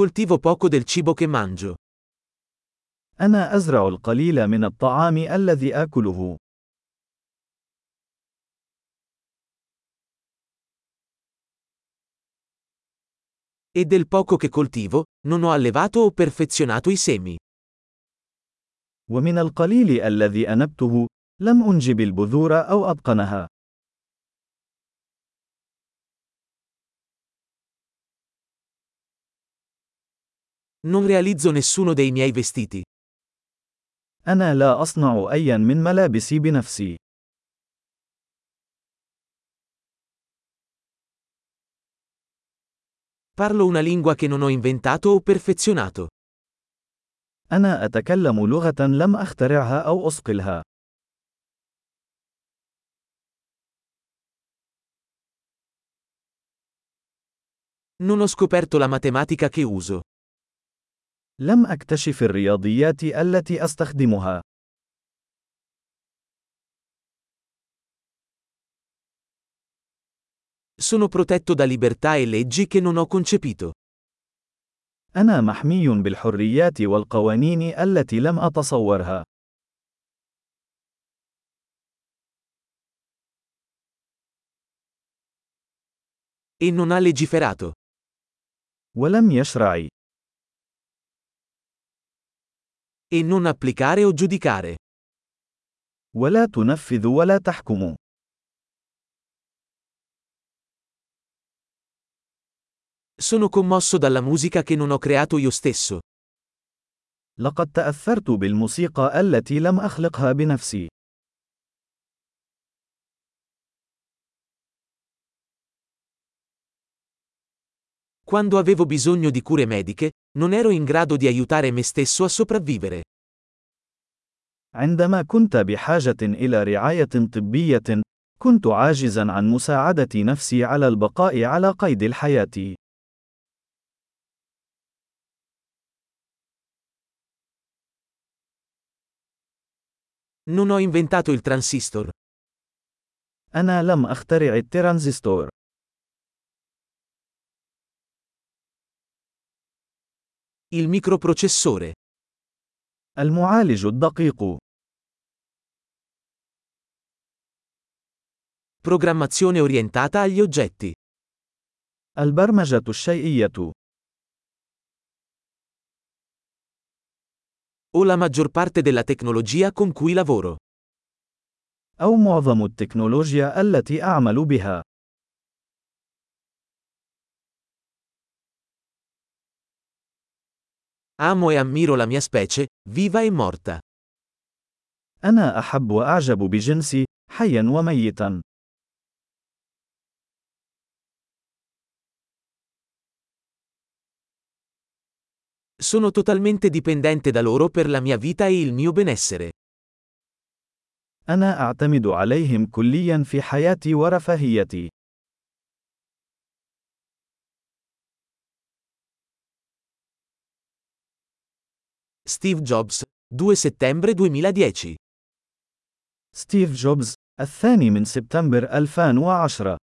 coltivo poco del cibo che mangio. أنا أزرع القليل من الطعام الذي آكله. E del poco che coltivo, non ho allevato o perfezionato i semi. ومن القليل الذي أنبته، لم أنجب البذور أو أتقنها. Non realizzo nessuno dei miei vestiti. أنا لا أصنع أيا من ملابسي بنفسي. Parlo una lingua che non ho inventato o perfezionato. أنا أتكلم لغة لم أخترعها أو أصقلها. Non ho scoperto la matematica che uso. لم أكتشف الرياضيات التي أستخدمها. Sono protetto da libertà e leggi che non ho concepito. أنا محمي بالحريات والقوانين التي لم أتصورها. E non ha legiferato. ولم يشرع. E non applicare o giudicare. ولا تنفذ ولا تحكم. Sono commosso dalla musica che non ho creato io stesso. لقد تأثرت بالموسيقى التي لم أخلقها بنفسي. Quando avevo bisogno di cure mediche, non ero in grado di aiutare me stesso a sopravvivere. عندما كنت بحاجة إلى رعاية طبية، كنت عاجزا عن مساعدة نفسي على البقاء على قيد الحياة. Non ho inventato il transistor. أنا لم أخترع الترانزستور. Il microprocessore. المعالج الدقيق. Programmazione orientata agli oggetti. البرمجة الشيئية. O la maggior parte della tecnologia con cui lavoro. أو معظم التكنولوجيا التي أعمل بها. Amo e ammiro la mia specie, viva e morta. أنا أحب وأعجب بجنسي، حيا وميتا. Sono totalmente dipendente da loro per la mia vita e il mio benessere. أنا أعتمد عليهم كليا في حياتي ورفاهيتي. Steve Jobs, 2 settembre 2010. ستيف جوبز، الثاني من سبتمبر 2010